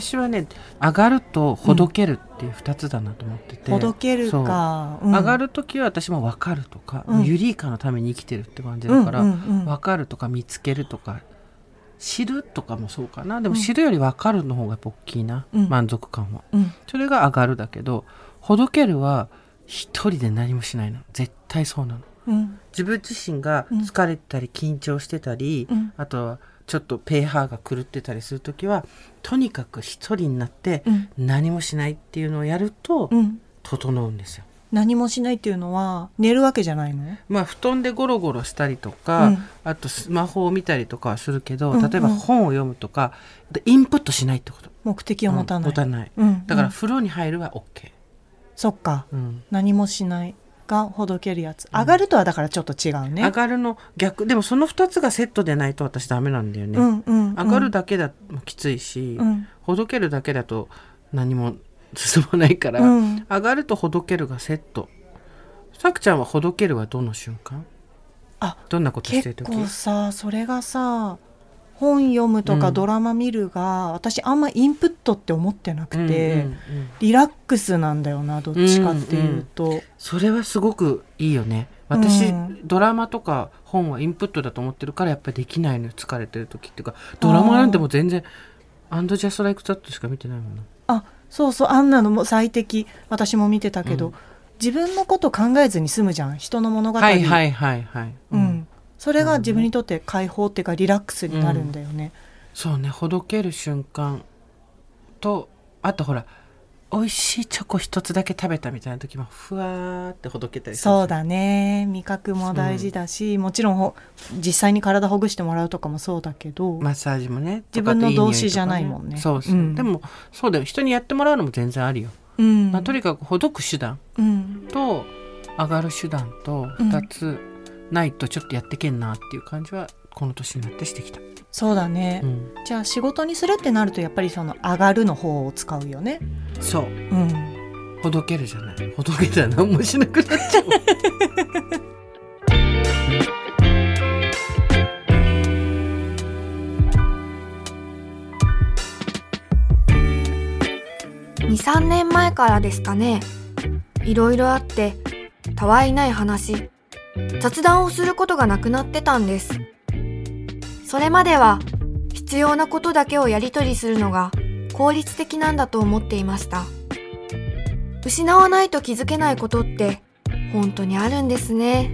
私はね上がるとほどけるっていう2つだなと思ってて、ほどけるか、上がる時は私も分かるとか、うん。ユリイカのために生きてるって感じだから、分かるとか見つけるとか知るとかもそうかな。でも知るより分かるの方がやっぱ大きいな、うん。満足感は。うん。それが上がるだけどほどけるは一人で何もしないの。絶対そうなの。うん。自分自身が疲れたり緊張してたり、うん。あとはちょっとペーハーが狂ってたりする時はとにかく一人になってうん。何もしないっていうのをやるとうん。整うんですよ。何もしないっていうのは寝るわけじゃないの？まあ布団でゴロゴロしたりとか、うん。あとスマホを見たりとかはするけど、うんうん例えば本を読むとかインプットしないってこと。目的を持たない、うん持たない。うん。だからうん。風呂に入るは OK。そっか。うん。何もしないがほどけるやつ。上がるとはだからちょっと違うね。上がるの逆。でもその2つがセットでないと私ダメなんだよね。うんうんうん。上がるだけだときついし、うん。ほどけるだけだと何も進まないから、うん。上がるとほどけるがセット。さくちゃんはほどけるはどの瞬間？あどんなことしてる時？結構さそれがさ本読むとかうん。ドラマ見るが、私あんまインプットって思ってなくて、うんうんうんリラックスなんだよなどっちかっていうと、それはすごくいいよね。私、うん。ドラマとか本はインプットだと思ってるからやっぱりできないのよ疲れてる時っていうか。ドラマなんてもう全然アンドジャストライクザットしか見てないもんな。あそうそうあんなのも最適。私も見てたけど、うん。自分のこと考えずに済むじゃん。人の物語、はいはいはいはい、うんそれが自分にとって解放っていうかリラックスになるんだよね、そうねほどける瞬間とあとほら美味しいチョコ一つだけ食べたみたいな時もふわーってほどけたりするそうだね。味覚も大事だし、もちろんほ実際に体ほぐしてもらうとかもそうだけど、マッサージもね自分の動詞じゃないもんね。そうそう、うん。でもそうだよ。人にやってもらうのも全然あるよ、うん。まあ、とにかくほどく手段うん。と上がる手段とうん。2つないとちょっとやってけんなっていう感じはこの年になってしてきた、そうだね、うん、じゃあ仕事にするってなるとやっぱりその上がるの方を使うよね。そう。うん。ほどけるじゃない。ほどけたら何もしなくなっちゃう。23年前からですかね。いろいろあってたわいない話雑談をすることがなくなってたんです。それまでは必要なことだけをやり取りするのが効率的なんだと思っていました。失わないと気づけないことって本当にあるんですね。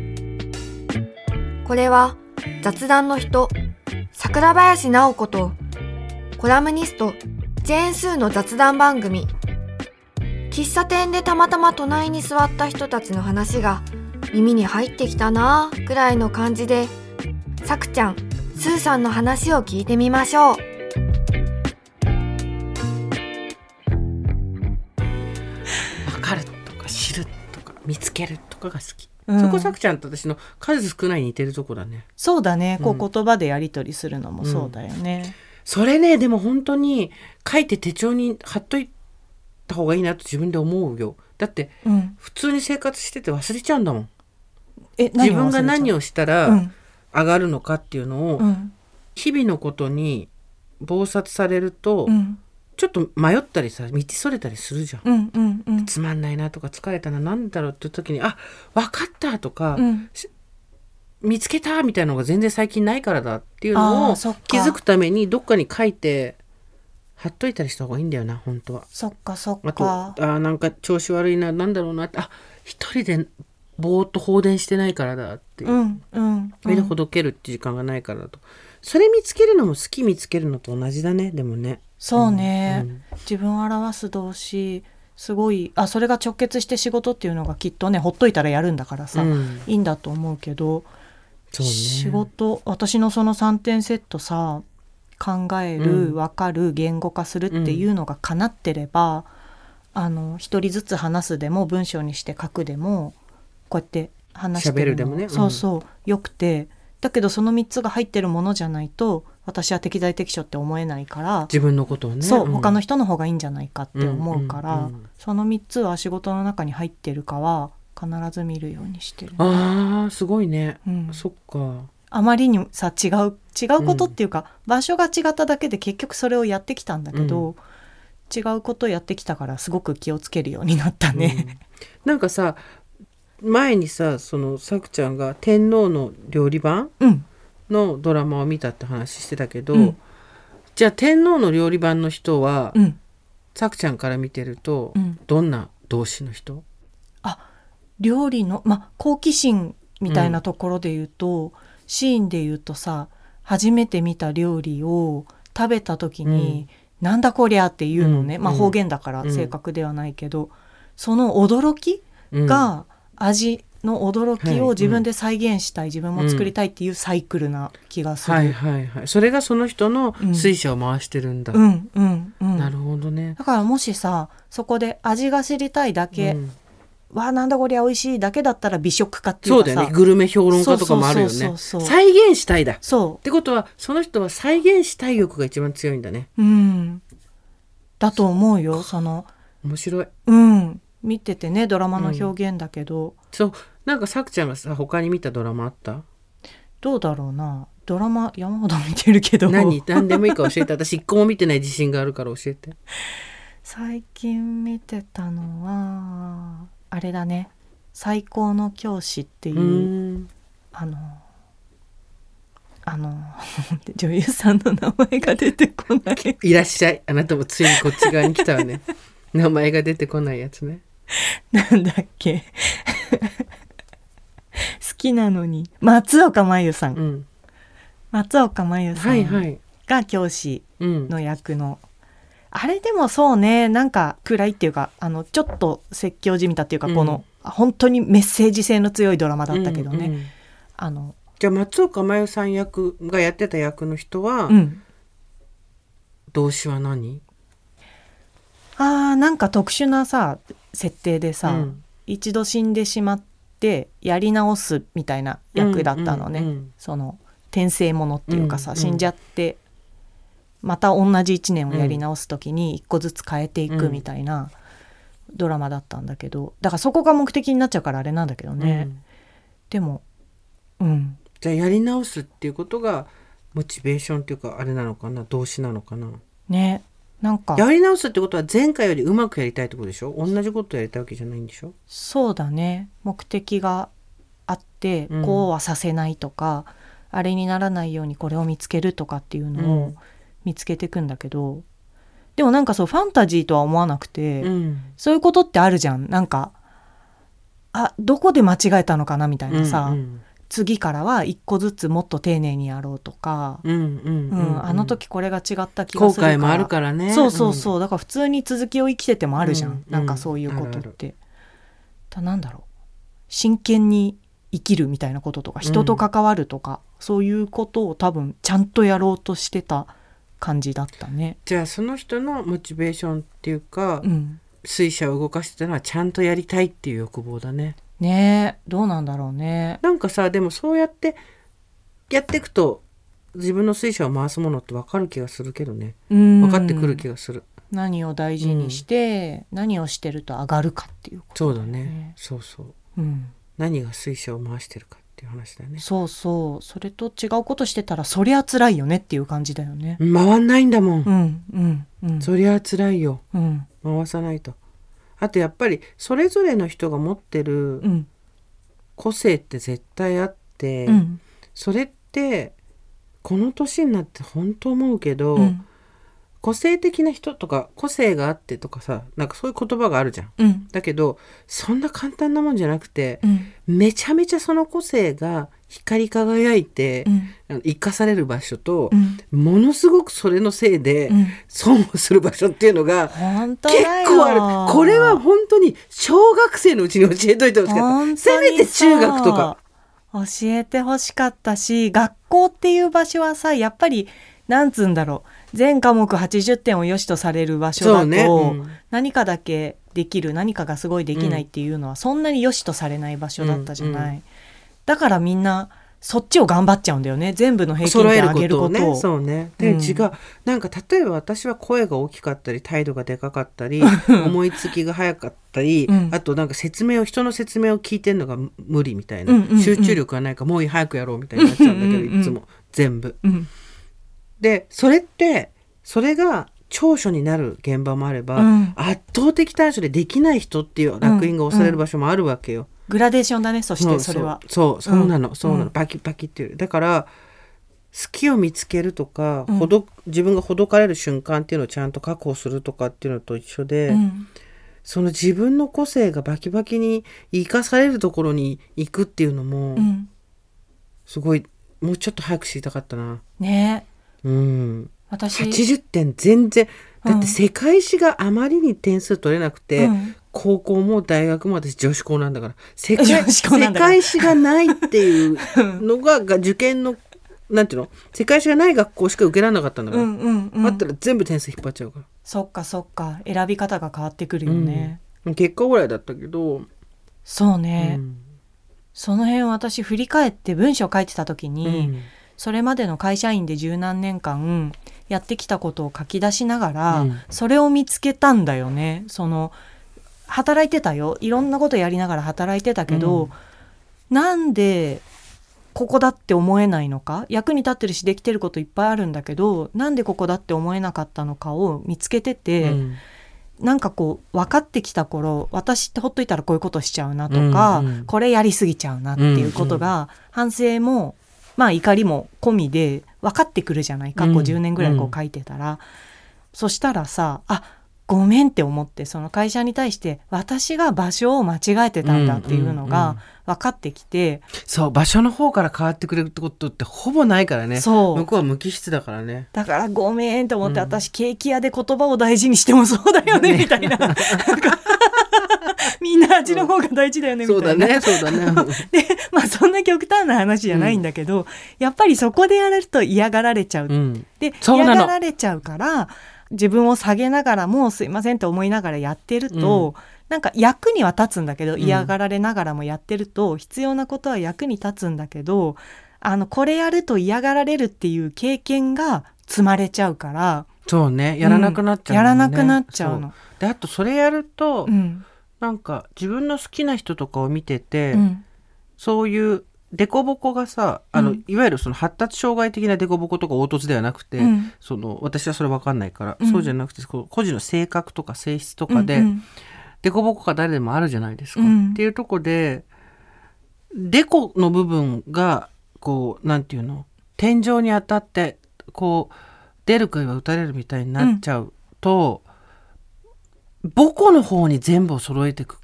これは雑談の人桜林直子とコラムニストジェーン・スーの雑談番組。喫茶店でたまたま隣に座った人たちの話が耳に入ってきたなぁくらいの感じでさくちゃんスーさんの話を聞いてみましょう。分かるとか知るとか見つけるとかが好き、うん。そこさくちゃんと私の数少ない似てるとこだね。そうだね。こうん。う言葉でやり取りするのもそうだよね、それねでも本当に書いて手帳に貼っといた方がいいなと自分で思うよだってうん普通に生活してて忘れちゃうんだもんえ自分が何ををしたらう？ん。上がるのかっていうのを、うん。日々のことに忙殺されると、うん。ちょっと迷ったりさ道それたりするじゃん、うんうんうん。つまんないなとか疲れたななんだろうって時にあ分かったとか、うん。見つけたみたいなのが全然最近ないからだっていうのを気づくためにどっかに書いて貼っといたりした方がいいんだよな本当は。そっかそっあとかあーなんか調子悪いななんだろうなってあ一人でぼーっと放電してないからだっていう、うんうんそれでほどけるって時間がないからだと。それ見つけるのも好き見つけるのと同じだねでもね。そうね、うん自分を表す動詞すごいあそれが直結して仕事っていうのがきっとねほっといたらやるんだからさ、うん。いいんだと思うけどそうね。仕事私のその3点セットさ考える、うん。分かる言語化するっていうのが叶ってれば、あの一人ずつ話すでも文章にして書くでもこうやって話して喋るでもね。うん。そうそう。よくて。だけどその3つが入ってるものじゃないと私は適材適所って思えないから自分のことをね。そう、ん。他の人の方がいいんじゃないかって思うから、うんうんうん。その3つは仕事の中に入ってるかは必ず見るようにしてる、あーすごいね、うん。そっか。あまりにさ違う違うことっていうか、場所が違っただけで結局それをやってきたんだけど、違うことやってきたからすごく気をつけるようになったね。なんかさ前にさそのさくちゃんが天皇の料理番うん、のドラマを見たって話してたけど、うん。じゃあ天皇の料理番の人は、うん、さくちゃんから見てると、うん。どんな同士の人？料理のまあ好奇心みたいなところで言うと、シーンで言うとさ初めて見た料理を食べた時に、なんだこりゃっていうのね、まあうん。うん方言だからうん正確ではないけど、その驚きうん。が味の驚きはいを自分で再現したい、自分も作りたいっていうサイクルな気がする。はいはいはい。それがその人のうん。水車を回してるんだ、うんうんうん。なるほどね。だからもしさそこで味が知りたいだけ、うん。わあなんだこりゃ美味しいだけだったら美食家っていうかさ。そうだよね。グルメ評論家とかもあるよね。再現したいだ。っそてことはその人は再現したい欲が一番強いんだね。ううん。だと思うよその。面白い。うん見ててねドラマの表現だけど、そうなんかさくちゃんがさ他に見たドラマあった？どうだろうな。ドラマ山ほど見てるけど。何？何でもいいから教えて。私一個も見てない自信があるから教えて。最近見てたのはあれだね「最高の教師」っていうう、ん。あのあの 女優さんの名前が出てこない。いらっしゃい。あなたもついにこっち側に来たわね。名前が出てこないやつね なんだっけ。好きなのに。松岡真優さん、うん。松岡真優さんはいはい。が教師うんの役の、あれでもそうねなんか暗いっていうかあのちょっと説教じみたっていうか、うん。この本当にメッセージ性の強いドラマだったけどね、うんうんあのじゃあ松岡真優さん役がやってた役の人は、うん。動詞は何？あーなんか特殊なさ設定でさ、うん。一度死んでしまってやり直すみたいな役だったのね、うんうんその転生ものっていうかさ、うん死んじゃってまた同じ1年をやり直す時に一個ずつ変えていくみたいなドラマだったんだけどだからそこが目的になっちゃうからあれなんだけどうん。ね、でもうん。じゃあやり直すっていうことがモチベーションっていうかあれなのかな動詞なのかな？ねなんか。やり直すってことは前回よりうまくやりたいってことでしょ？同じことやりたいわけじゃないんでしょ？そうだね。目的があってうん。こうはさせないとか、あれにならないようにこれを見つけるとかっていうのうをん。見つけていくんだけど、でもなんかそうファンタジーとは思わなくて、うん。そういうことってあるじゃん。なんかあどこで間違えたのかなみたいなさ、うん次からは一個ずつもっと丁寧にやろうとか、うんうんうんうん。あの時これが違った気後がするから。悔もあるからね。そうそうそう。だから普通に続きを生きててもあるじゃん、うんなんかそういうことって。だなんだろう。真剣に生きるみたいなこととか人と関わるとか、そういうことを多分ちゃんとやろうとしてた感じだったね。じゃあその人のモチベーションっていうか、うん、水車を動かしてたのはちゃんとやりたいっていう欲望だねね。えどうなんだろうね。なんかさでもそうやってやっていくと自分の水車を回すものって分かる気がするけどね。分分かってくる気がする、何を大事にして、何をしてると上がるかっていうことそうだね。ねそうそう。うん、何が水車を回してるかっていう話だね。そうそう。それと違うことしてたらそりゃ辛いよねっていう感じだよね。回んないんだもん、うんうんうん。そりゃ辛いよ。うん。回さないとあとやっぱりそれぞれの人が持ってるうん。個性って絶対あって、うん。それってこの年になって本当思うけど、うん。個性的な人とか個性があってとかさなんかそういう言葉があるじゃん。うん。だけどそんな簡単なもんじゃなくてうん。めちゃめちゃその個性が光り輝いて、うん。生かされる場所とう、ん。ものすごくそれのせいでうん。損をする場所っていうのが結構ある。これは本当に小学生のうちに教えといてほしかった。せめて中学とか。教えてほしかったし学校っていう場所はさやっぱりなんつうんだろう。全科目80点を良しとされる場所だと、ね、うん。何かだけできる何かがすごいできないっていうのはそんなに良しとされない場所だったじゃない、うんうだからみんなそっちを頑張っちゃうんだよね。全部の平均点上げるここととををね。そうね。で、うん。違うなんか例えば私は声が大きかったり態度がでかかったり 思いつきが早かったり、うん。あとなんか説明を人の説明を聞いてんのが無理みたいな、うんうんうん。集中力がないからもういい早くやろうみたいになっちゃうんだけどうんうんうんいつも。全部。うん。でそれってそれが長所になる現場もあれば、うん。圧倒的短所でできない人っていう烙印が押される場所もあるわけよ。グラデーションだねそしてうんそれは。そうそうなの、そうなの、うんバキバキっていう。だから好きを見つけるとか、うん。ほど自分がほどかれる瞬間っていうのをちゃんと確保するとかっていうのと一緒で、うん。その自分の個性がバキバキに生かされるところに行くっていうのも、うん。すごいもうちょっと早く知りたかったな。ね。うん、私80点全然だっうん。て世界史があまりに点数取れなくて、うん高校も大学も私女子校なんだから世界世界史がないっていうのがが受験のなんていうの？世界史がない学校しか受けられなかったんだから、うんうんうん。あったら全部点数引っ張っちゃうかそっかそっか。選び方が変わってくるよね、ら結果ぐらいだったけど、そうね、うん。その辺私振り返って文章書いてた時に、うん。それまでの会社員で十何年間やってきたことを書き出しながら、うん。それを見つけたんだよね。その働いてたよ。いろんなことやりながら働いてたけど、なんでここだって思えないのか？役に立ってるしできてることいっぱいあるんだけどなんでここだって思えなかったのかを見つけてて、うん。なんかこう分かってきた頃私ってほっといたらこういうことしちゃうなとか、うんうん。これやりすぎちゃうなっていうことが、反省もまあ怒りも込みで分かってくるじゃない過去うん。10年ぐらいこう書いてたら、そしたらさあごめんって思ってその会社に対して私が場所を間違えてたんだっていうのうんうんうんが分かってきて、そう場所の方から変わってくれるってことってほぼないからね。そう。向こうは無機質だからね。だからごめんと思って、うん。私ケーキ屋で言葉を大事にしてもそうだよねみたいな。なんかみんな味の方が大事だよねみたいな。そうだねそうだね。でまあそんな極端な話じゃないんだけど、やっぱりそこでやれると嫌がられちゃう。うん。で嫌がられちゃうから自分を下げながらもすいませんって思いながらやってると、なんか役には立つんだけどん。嫌がられながらもやってると、必要なことは役に立つんだけどあのこれやると嫌がられるっていう経験が積まれちゃうからそうね。やらなくなっちゃうやもんね、らなくなっちゃうの。であとそれやると、うん。なんか自分の好きな人とかを見てて、うん。そういう凸凹がさあの、うん。いわゆるその発達障害的な凸凹とか凹凸ではなくて、うん。その私はそれ分かんないから、うん。そうじゃなくてこう個人の性格とか性質とかで、うんうん。凸凹が誰でもあるじゃないですか。うん。っていうとこでデコの部分がこうなんていうの？天井に当たってこう出る杭は打たれるみたいになっちゃうと、母校の方に全部を揃えていく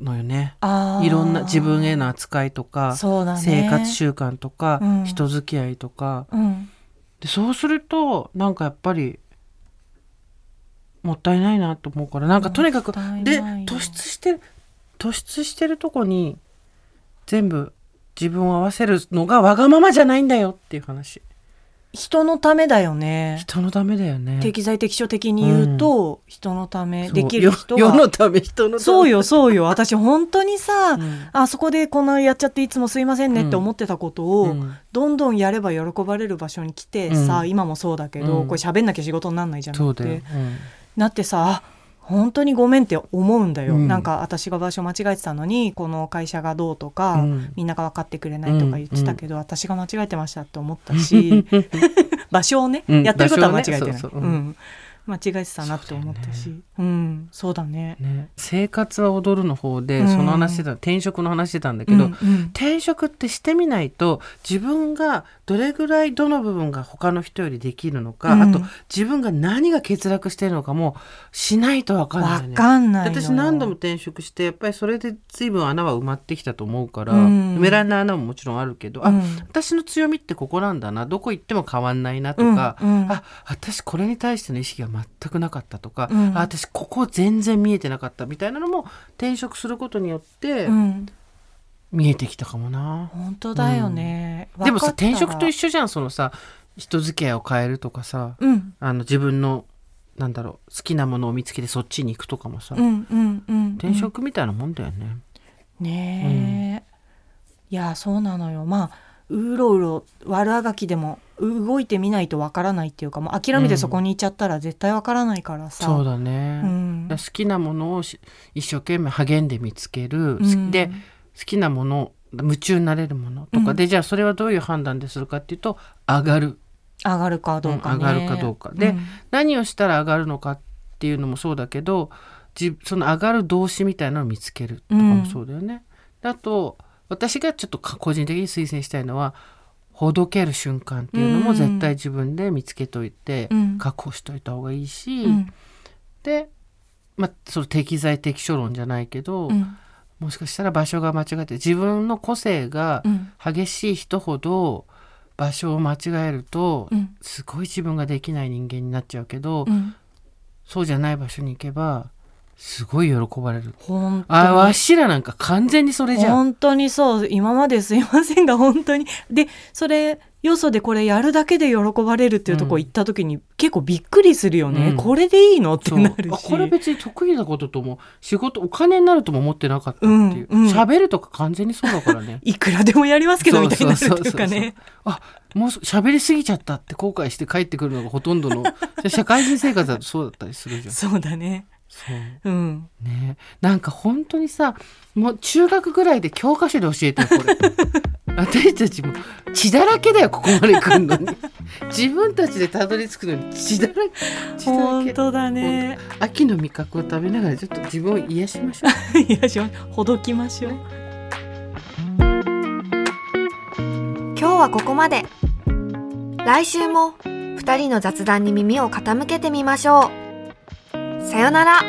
のよね。いろんな自分への扱いとか、ね。生活習慣とか、うん。人付き合いとか。うん。でそうするとなんかやっぱりもったいないなと思うからなんかとにかくで突出してる突出してるとこに全部自分を合わせるのがわがままじゃないんだよっていう話人のためだよね。人のためだよね。適材適所的に言うと、人のためできる人よ世がのため人のため。そうよそうよ。私本当にさ、うん。あそこでこんなやっちゃっていつもすいませんねって思ってたことを、うん。どんどんやれば喜ばれる場所に来てさ、うん。今もそうだけど、うん。これ喋んなきゃ仕事になんないじゃんって。うん。なってさあ本当にごめんって思うんだよ、うん。なんか私が場所間違えてたのにこの会社がどうとか、うん。みんなが分かってくれないとか言ってたけど、私が間違えてましたって思ったし 場所をね、うん。やってることは間違えてない、う間違えてたなって思ったし。うん。そうだね。ね、生活は踊るの方で、うん。その話してた転職の話してたんだけど、うんうん。転職ってしてみないと自分がどれぐらいどの部分が他の人よりできるのか、うん。あと自分が何が欠落してるのかもしないと分かんないね。かんない私何度も転職してやっぱりそれで随分穴は埋まってきたと思うから、うん。埋められない穴ももちろんあるけど、あうん。私の強みってここなんだなどこ行っても変わんないなとか、あ私これに対しての意識が全くなかったとか、うん。あ私ここ全然見えてなかったみたいなのも転職することによってうん。見えてきたかもな。本当だよね、でもさ転職と一緒じゃんそのさ人付き合いを変えるとかさうん。あの自分のなんだろう好きなものを見つけてそっちに行くとかもさ、うんうんうん転職みたいなもんだよね。ねえ、いやそうなのよ。まあうろうろ悪あがきでも動いてみないとわからないっていうかもう諦めてそこにいっちゃったら絶対わからないからさ、そうだね、うん。だ好きなものをし一生懸命励んで見つける、うん。で好きなもの夢中になれるものとか。で、じゃあそれはどういう判断でするかっていうと上がる。上がるかどうか、ね。うん上がるかどうか。で何をしたら上がるのかっていうのもそうだけどじその上がる動詞みたいなのを見つけるとかもそうだよね。であと私がちょっとか個人的に推薦したいのはほどける瞬間っていうのも絶対自分で見つけといて、うん。確保しといた方がいいし、うん。で、まあ、その適材適所論じゃないけど、うん。もしかしたら場所が間違って自分の個性がうん。激しい人ほど場所を間違えると、うん。すごい自分ができない人間になっちゃうけど、うん。そうじゃない場所に行けばすごい喜ばれる。本当あわにしらなんか完全にそれじゃん。本当にそう。今まですいませんが本当に。でそれよそでこれやるだけで喜ばれるっていうとこうん。行った時に結構びっくりするよね、うん。これでいいのってなるし。あこれ別に得意なこととも仕事お金になるとも思ってなかったっていう。うんうん。喋、るとか完全にそうだからね。いくらでもやりますけどみたいになるうかそうそうそうそう。ねあもうそ喋りすぎちゃったって後悔して帰ってくるのがほとんどの 社会人生活だとそうだったりするじゃん。そうだね。そう。うん。ね。なんか本当にさもう中学ぐらいで教科書で教えてよこれ。私たちも血だらけだよここまで来るのに。自分たちでたどり着くのに血だらけ血だらけ。本当だね。秋の味覚を食べながらちょっと自分を癒しましょう。いやしまほどきましょう。今日はここまで。来週も2人の雑談に耳を傾けてみましょうさよなら。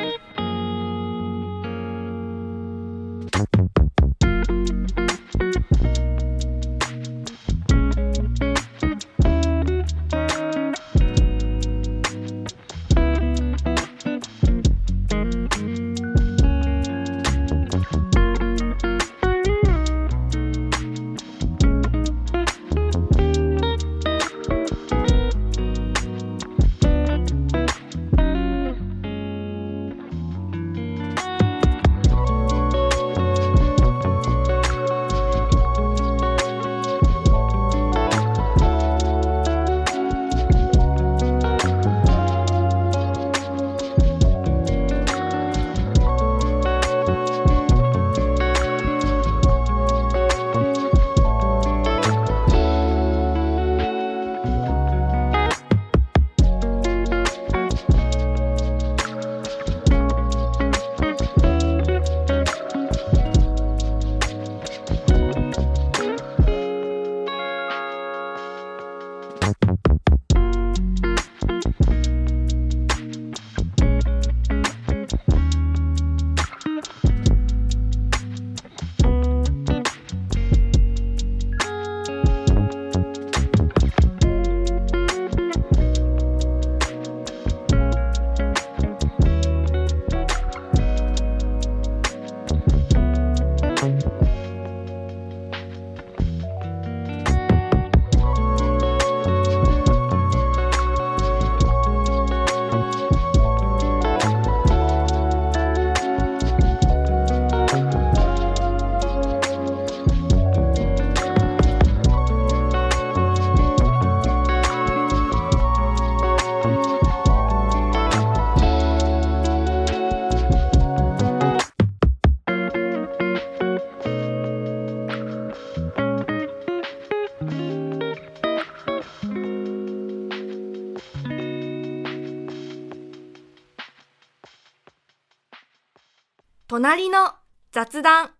隣の雑談。